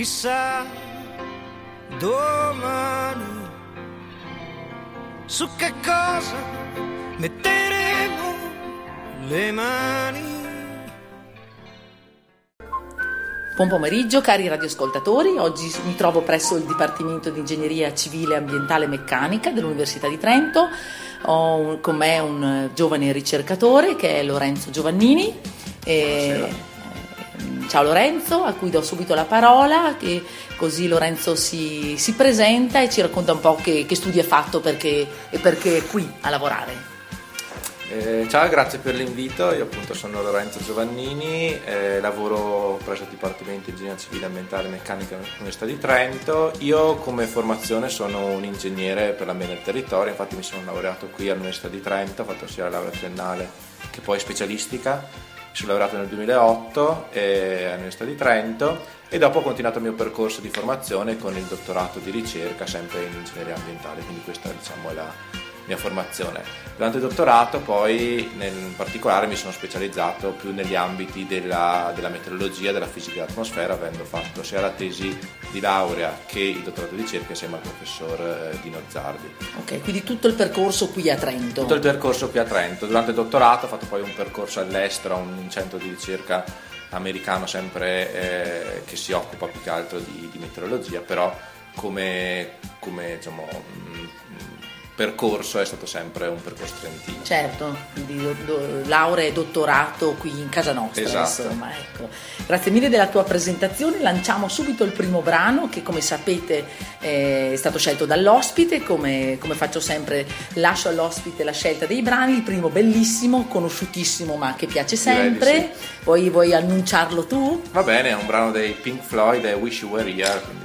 chissà domani su che cosa metteremo le mani. Buon pomeriggio cari radioascoltatori, oggi mi trovo presso il Dipartimento di Ingegneria Civile, Ambientale e Meccanica dell'Università di Trento. Ho un, con me un giovane ricercatore che è Lorenzo Giovannini. E, ciao Lorenzo, a cui do subito la parola, che così Lorenzo si, si presenta e ci racconta un po' che, che studi ha fatto perché, e perché è qui a lavorare. Eh, ciao, grazie per l'invito. Io appunto sono Lorenzo Giovannini, eh, lavoro presso il Dipartimento di Ingegneria Civile Ambientale e Meccanica dell'Università di Trento. Io come formazione sono un ingegnere per l'ambiente del territorio, infatti mi sono laureato qui all'Università di Trento, ho fatto sia la laurea triennale che poi specialistica. Sono laureato nel 2008 eh, all'Università di Trento e dopo ho continuato il mio percorso di formazione con il dottorato di ricerca sempre in ingegneria ambientale, quindi questa diciamo, è la mia formazione. Durante il dottorato poi in particolare mi sono specializzato più negli ambiti della, della meteorologia, della fisica dell'atmosfera, avendo fatto sia la tesi di laurea che il dottorato di ricerca insieme al professor eh, Dino Zardi. Ok, quindi tutto il percorso qui a Trento? Tutto il percorso qui a Trento. Durante il dottorato ho fatto poi un percorso all'estero, un centro di ricerca americano sempre eh, che si occupa più che altro di, di meteorologia, però come, come diciamo, percorso è stato sempre un percorso trentino. Certo, quindi do, do, laurea e dottorato qui in casa nostra. Esatto. Insomma, ecco. Grazie mille della tua presentazione, lanciamo subito il primo brano che come sapete è stato scelto dall'ospite, come, come faccio sempre lascio all'ospite la scelta dei brani, il primo bellissimo, conosciutissimo ma che piace sempre, sì. vuoi, vuoi annunciarlo tu? Va bene, è un brano dei Pink Floyd, è Wish You Were Here, quindi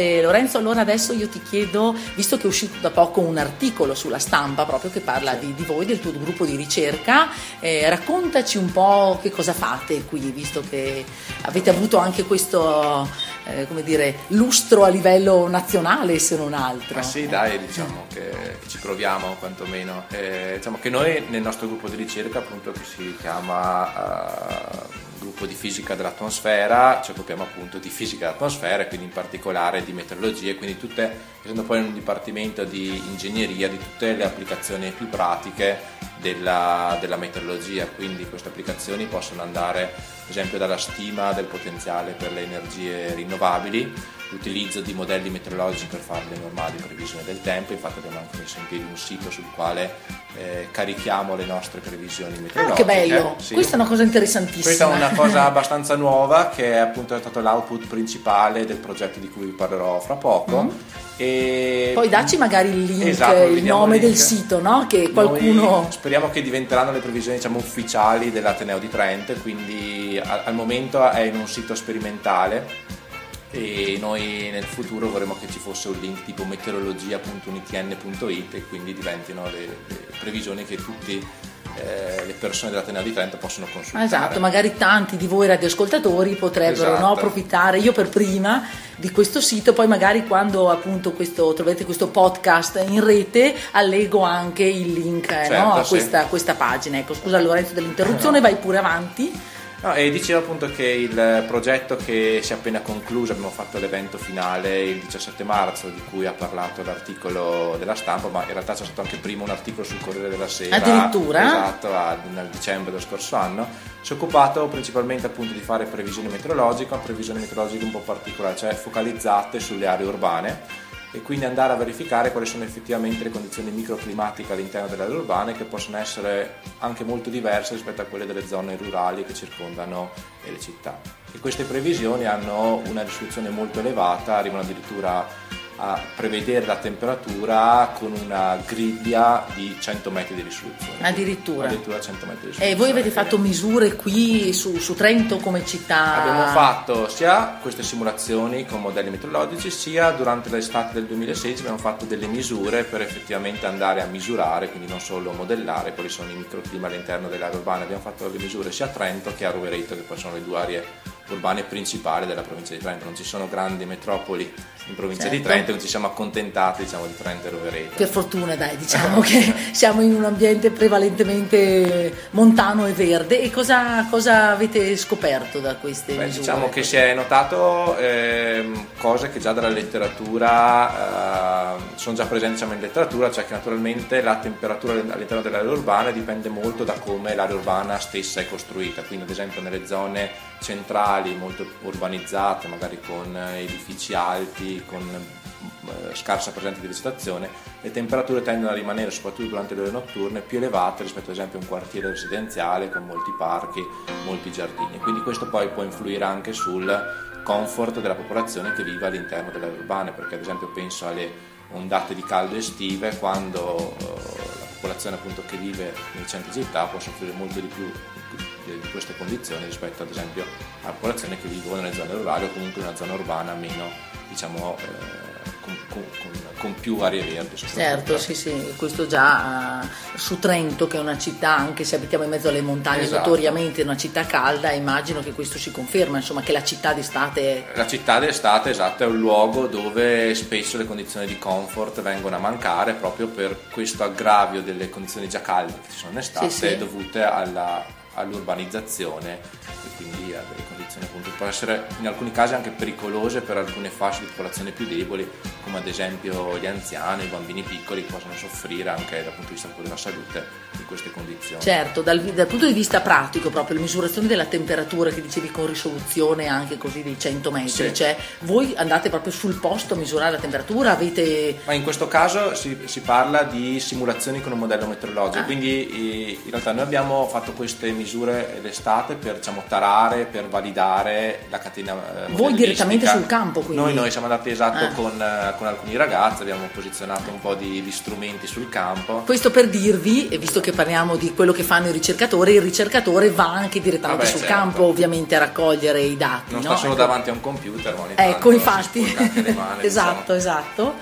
Eh, Lorenzo, allora adesso io ti chiedo, visto che è uscito da poco un articolo sulla stampa proprio che parla di, di voi, del tuo gruppo di ricerca, eh, raccontaci un po' che cosa fate qui, visto che avete avuto anche questo, eh, come dire, lustro a livello nazionale se non altro. Ma sì, dai, diciamo che, ci proviamo quantomeno. Eh, diciamo che noi nel nostro gruppo di ricerca, appunto, che si chiama... Gruppo di fisica dell'atmosfera, ci occupiamo appunto di fisica dell'atmosfera e quindi in particolare di meteorologia, quindi tutte, essendo poi in un dipartimento di ingegneria, di tutte le applicazioni più pratiche della, della meteorologia, quindi queste applicazioni possono andare ad esempio dalla stima del potenziale per le energie rinnovabili, l'utilizzo di modelli meteorologici per fare le normali previsioni del tempo, infatti abbiamo anche messo in piedi un sito sul quale eh, carichiamo le nostre previsioni Ah, meteorologiche. che bello! Sì. Questa è una cosa interessantissima. Questa è una cosa abbastanza nuova che è appunto stato l'output principale del progetto di cui vi parlerò fra poco. E Mm. Poi dacci magari il link, Esatto, il nome il del link. sito, no? Che Noi qualcuno... speriamo che diventeranno le previsioni diciamo, ufficiali dell'Ateneo di Trento, quindi al momento è in un sito sperimentale e noi nel futuro vorremmo che ci fosse un link tipo meteorologia.unitn.it e quindi diventino le, le previsioni che tutte le persone dell'Ateneo di Trento possono consultare. Esatto, magari tanti di voi radioascoltatori potrebbero Esatto. no, approfittare, io per prima, di questo sito, poi magari quando appunto questo, troverete questo podcast in rete allego anche il link eh, Certo, no, a sì. questa, questa pagina. Ecco, scusa Lorenzo dell'interruzione, No. vai pure avanti. No, e dicevo appunto che il progetto che si è appena concluso, abbiamo fatto l'evento finale il 17 marzo di cui ha parlato l'articolo della stampa, ma in realtà c'è stato anche prima un articolo sul Corriere della Sera. Addirittura? Esatto, a- nel dicembre dello scorso anno. Si è occupato principalmente appunto di fare previsioni meteorologiche, ma previsioni meteorologiche un po' particolari, cioè focalizzate sulle aree urbane e quindi andare a verificare quali sono effettivamente le condizioni microclimatiche all'interno delle aree urbane che possono essere anche molto diverse rispetto a quelle delle zone rurali che circondano eh, le città. E queste previsioni hanno una risoluzione molto elevata, arrivano addirittura a prevedere la temperatura con una griglia di 100 metri di risoluzione. Addirittura. Addirittura 100 metri di risoluzione. E voi avete fatto misure qui su, su Trento come città? Abbiamo fatto sia queste simulazioni con modelli meteorologici, sia durante l'estate del 2016 abbiamo fatto delle misure per effettivamente andare a misurare, quindi non solo modellare quali sono i microclimi all'interno dell'area urbana. Abbiamo fatto delle misure sia a Trento che a Rovereto, che poi sono le due aree urbane principali della provincia di Trento. Non ci sono grandi metropoli in provincia di Certo. Trento, non ci siamo accontentati diciamo, di Trento e Rovereto. Per fortuna, dai, diciamo che siamo in un ambiente prevalentemente montano e verde. E cosa, cosa avete scoperto da queste Beh, misure? diciamo che si è notato ehm, cose che già dalla letteratura ehm, sono già presenti diciamo, in letteratura, cioè che naturalmente la temperatura all'interno dell'area urbana dipende molto da come l'area urbana stessa è costruita, quindi ad esempio nelle zone centrali molto urbanizzate, magari con eh, edifici alti, con eh, scarsa presenza di vegetazione, le temperature tendono a rimanere, soprattutto durante le ore notturne, più elevate rispetto ad esempio a un quartiere residenziale con molti parchi, molti giardini. Quindi questo poi può influire anche sul comfort della popolazione che vive all'interno delle aree urbane, perché ad esempio penso alle ondate di caldo estive, quando eh, la popolazione appunto che vive nei centri città può soffrire molto di più di, queste condizioni rispetto ad esempio alla popolazione che vive nelle zone rurali o comunque in una zona urbana meno diciamo eh, con, con- con- più verdi soprattutto. Certo, sì, sì, questo già eh, su Trento, che è una città, anche se abitiamo in mezzo alle montagne, Esatto. notoriamente una città calda, immagino che questo si conferma, insomma, che la città d'estate La città d'estate, esatto, è un luogo dove spesso le condizioni di comfort vengono a mancare proprio per questo aggravio delle condizioni già calde che ci sono in estate Sì, sì. dovute alla- all'urbanizzazione e quindi a delle condizioni appunto può essere in alcuni casi anche pericolose per alcune fasce di popolazione più deboli come ad esempio gli anziani, i bambini piccoli che possono soffrire anche dal punto di vista della salute di queste condizioni. Certo, dal, dal punto di vista pratico, proprio la misurazione della temperatura che dicevi con risoluzione anche così di 100 metri, Sì. cioè voi andate proprio sul posto a misurare la temperatura, avete... Ma in questo caso si, si parla di simulazioni con un modello meteorologico, Ah. quindi in realtà noi abbiamo fatto queste misure d'estate per diciamo, tarare, per validare la catena eh, Voi direttamente sul campo, quindi? Noi, noi siamo andati esatto Ah. con, eh, con alcuni ragazzi, abbiamo posizionato un po' di, di strumenti sul campo. Questo per dirvi, visto che parliamo di quello che fanno i ricercatori, il ricercatore va anche direttamente Vabbè, sul certo. campo ovviamente a raccogliere i dati. Non no? sta solo Ecco. davanti a un computer, ma ogni Ecco, infatti, mani, esatto, diciamo. esatto.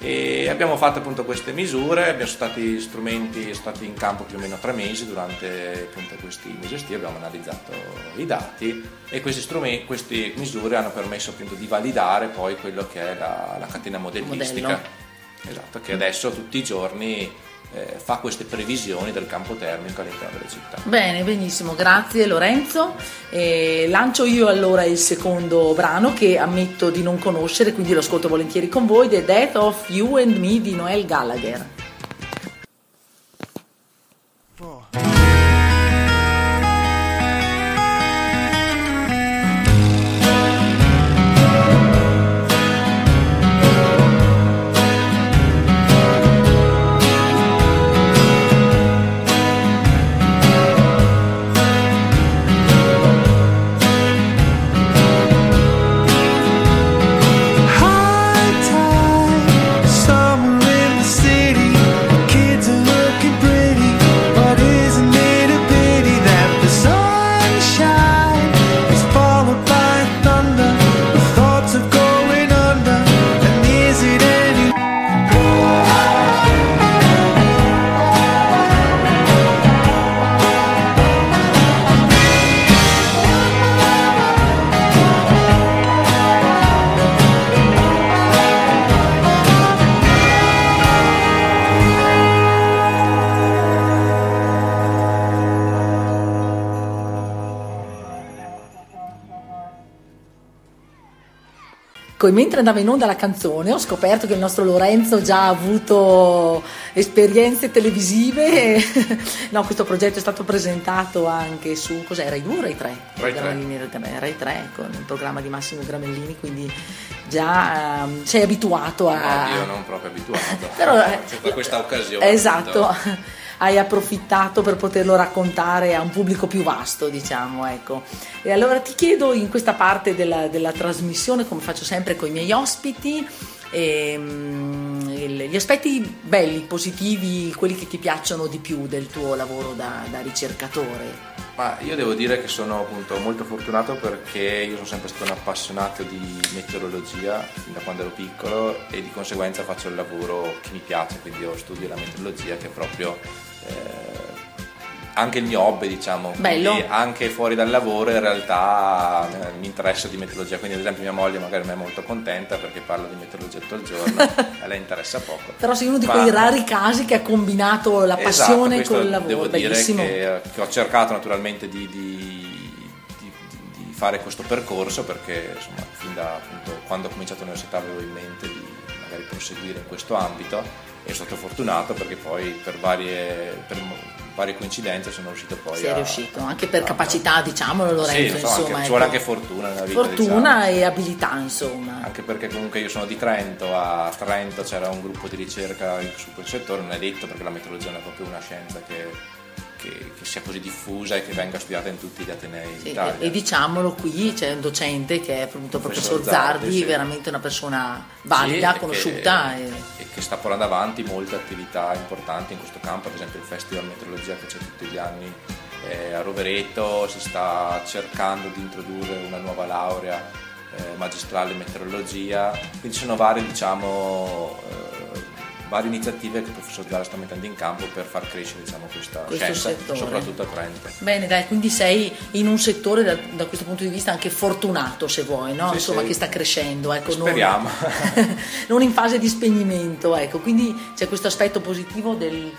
E abbiamo fatto appunto queste misure, abbiamo stati strumenti stati in campo più o meno tre mesi durante appunto questi mesi estivi, abbiamo analizzato i dati e queste misure hanno permesso appunto di validare poi quello che è la, la catena modellistica. Modello. Esatto, che adesso tutti i giorni eh, fa queste previsioni del campo termico all'interno delle città. Bene, benissimo, grazie Lorenzo. E lancio io allora il secondo brano che ammetto di non conoscere, quindi lo ascolto volentieri con voi, The Death of You and Me di Noel Gallagher. po'. Ecco, mentre andava in onda la canzone ho scoperto che il nostro Lorenzo già ha avuto esperienze televisive. no, questo progetto è stato presentato anche su cos'è, Rai 2 o Rai 3? Rai 3. Gramellini, Rai 3 con il programma di Massimo Gramellini, quindi già ehm, sei abituato a... No, io non proprio abituato. Però, eh, C'è questa occasione. Esatto, appunto. hai approfittato per poterlo raccontare a un pubblico più vasto, diciamo, ecco. E allora ti chiedo in questa parte della, della trasmissione, come faccio sempre con i miei ospiti, ehm, il- gli aspetti belli, positivi, quelli che ti piacciono di più del tuo lavoro da, da ricercatore. Ma io devo dire che sono appunto molto fortunato perché io sono sempre stato un appassionato di meteorologia fin da quando ero piccolo e di conseguenza faccio il lavoro che mi piace, quindi io studio la meteorologia che è proprio anche il mio hobby, diciamo. Bello. Anche fuori dal lavoro in realtà eh, mi interessa di meteorologia, quindi ad esempio mia moglie magari non è molto contenta perché parlo di meteorologia tutto il giorno, a lei interessa poco. Però sei uno di Ma- quei rari casi che ha combinato la Esatto, passione questo col lavoro, Devo dire bellissimo. che, che ho cercato naturalmente di, di- di- di fare questo percorso perché insomma, fin da appunto, quando ho cominciato l'università avevo in mente di magari proseguire in questo ambito e sono stato fortunato perché poi per varie, per varie coincidenze sono riuscito poi Sei a... riuscito, anche per a- capacità, diciamolo Lorenzo, Sì, insomma, anche- ci vuole ecco. anche fortuna nella vita. Fortuna diciamo. e abilità, insomma. Anche perché comunque io sono di Trento, a Trento c'era un gruppo di ricerca su quel settore, non è detto perché la meteorologia non è proprio una scienza che, che- che sia così diffusa e che venga studiata in tutti gli atenei Sì, e, e diciamolo qui c'è un docente che è appunto il professor Professor Zardi, sì. veramente una persona valida, Sì, conosciuta. Che, e- e che sta portando avanti molte attività importanti in questo campo, ad esempio il Festival Meteorologia che c'è tutti gli anni eh, a Rovereto, si sta cercando di introdurre una nuova laurea eh, magistrale in meteorologia, quindi ci sono varie, diciamo, eh, varie iniziative che il professor Zara sta mettendo in campo per far crescere diciamo, questa Questo scienza, settore. soprattutto a Trento. Bene, dai, quindi sei in un settore da, da questo punto di vista anche fortunato, se vuoi, no? Sì, Insomma, sì. che sta crescendo. Ecco, non- Speriamo. non in fase di spegnimento, ecco. Quindi c'è questo aspetto positivo del,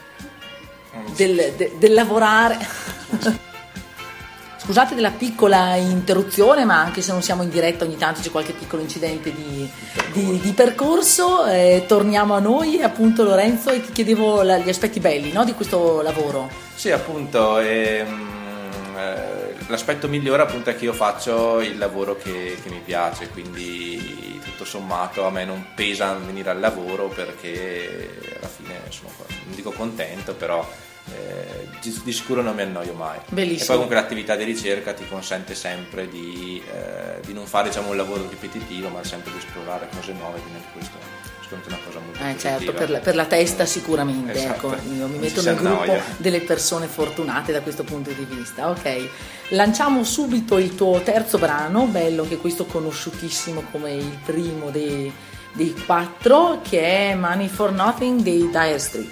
del- de- del lavorare. Scusate della piccola interruzione, ma anche se non siamo in diretta ogni tanto c'è qualche piccolo incidente di, di- di percorso. Eh, torniamo a noi, appunto Lorenzo, e ti chiedevo la- gli aspetti belli no, di questo lavoro. Sì, appunto, ehm, eh, l'aspetto migliore appunto è che io faccio il lavoro che, che mi piace, quindi tutto sommato a me non pesa venire al lavoro perché alla fine sono, non dico contento, però eh, di, di sicuro non mi annoio mai. Bellissimo. E poi comunque l'attività di ricerca ti consente sempre di, eh, di non fare diciamo, un lavoro ripetitivo, ma sempre di esplorare cose nuove, quindi anche questo secondo me è una cosa molto Eh, certo, per la, per la testa sicuramente, Esatto. ecco, io mi Non metto nel gruppo annoia. delle persone fortunate da questo punto di vista. Ok, lanciamo subito il tuo terzo brano, bello che questo conosciutissimo come il primo dei, dei quattro, che è Money for Nothing dei Dire Street.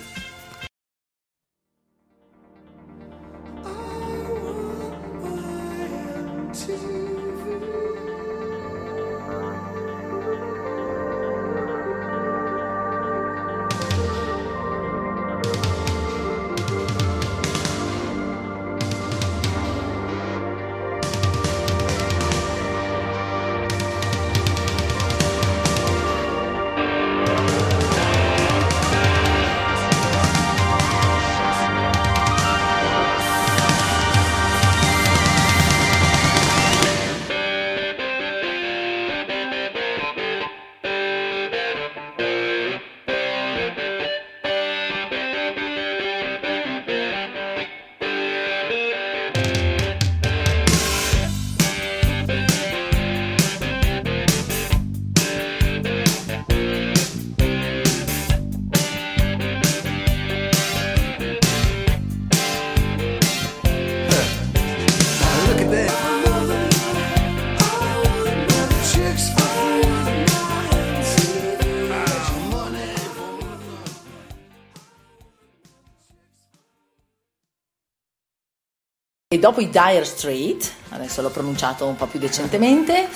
E dopo i Dire Straits, adesso l'ho pronunciato un po' più decentemente,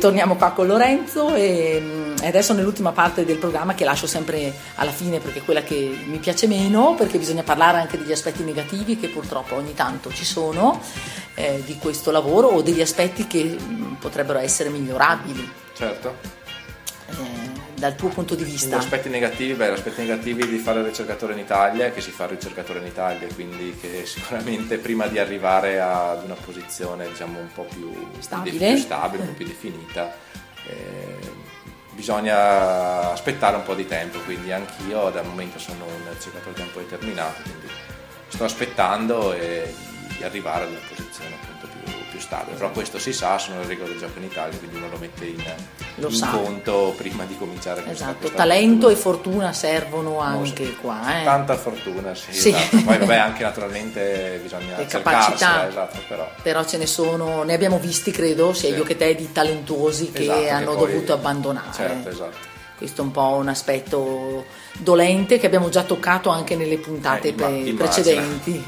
torniamo qua con Lorenzo e, mm, e adesso nell'ultima parte del programma che lascio sempre alla fine perché è quella che mi piace meno, perché bisogna parlare anche degli aspetti negativi che purtroppo ogni tanto ci sono eh, di questo lavoro o degli aspetti che mm, potrebbero essere migliorabili Certo. Eh, dal tuo punto di Gli vista. aspetti negativi, beh, gli aspetti negativi di fare il ricercatore in Italia è che si fa il ricercatore in Italia, quindi che sicuramente prima di arrivare ad una posizione diciamo un po' più Stabile. più stabile, un po' più definita, eh, bisogna aspettare un po' di tempo, quindi anch'io dal momento sono un ricercatore a tempo determinato, quindi sto aspettando e di arrivare ad una posizione appunto più, più stabile, però questo si sa, sono le regole del gioco in Italia, quindi uno lo mette in, Lo in conto prima di cominciare questa Esatto, questa talento e avventura. fortuna servono anche Sì. qua. Eh. Tanta fortuna, sì. Sì. esatto. Poi vabbè, anche naturalmente bisogna Le capacità. esatto, però. Però ce ne sono, ne abbiamo visti credo, sia Sì. io che te, di talentuosi che Esatto, che hanno poi- dovuto abbandonare. Certo, esatto. Questo è un po' un aspetto dolente che abbiamo già toccato anche nelle puntate Eh, pre- precedenti.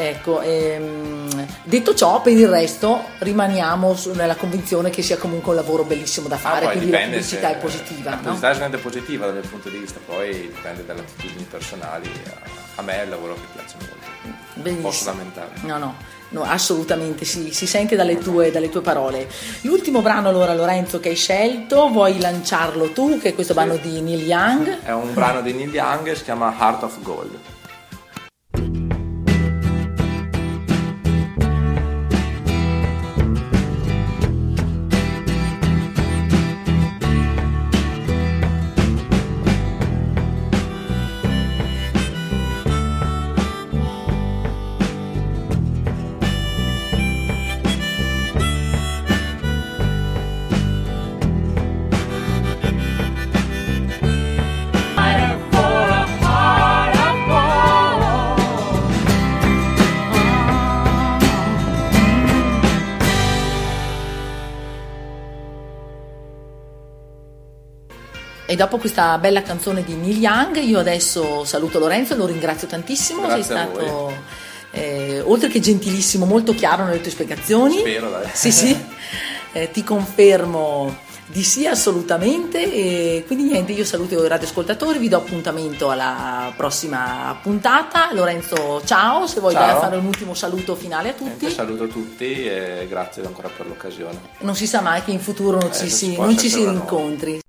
Ecco, ehm, detto ciò, per il resto rimaniamo su- nella convinzione che sia comunque un lavoro bellissimo da Ah, fare, poi quindi la pubblicità se- è positiva. La no? pubblicità è sicuramente positiva dal mio punto di vista, poi dipende dalle attitudini personali. A- me è il lavoro che piace molto. Benissimo. Posso lamentare. No, no, no, assolutamente si, si sente dalle tue, dalle tue parole. L'ultimo brano allora Lorenzo che hai scelto, vuoi lanciarlo tu, che è questo brano di Neil Young? È un brano di Neil Young, si chiama Heart of Gold. E dopo questa bella canzone di Neil Young, io adesso saluto Lorenzo lo ringrazio tantissimo, Grazie sei stato eh, oltre che gentilissimo, molto chiaro nelle tue spiegazioni. Spero, dai. Sì, sì, Eh, ti confermo di sì assolutamente e quindi niente, io saluto i radioascoltatori, vi do appuntamento alla prossima puntata. Lorenzo, ciao, se vuoi Ciao. fare un ultimo saluto finale a tutti. Niente, saluto tutti e grazie ancora per l'occasione. Non si sa mai che in futuro non Eh, ci non si, non ci si rincontri.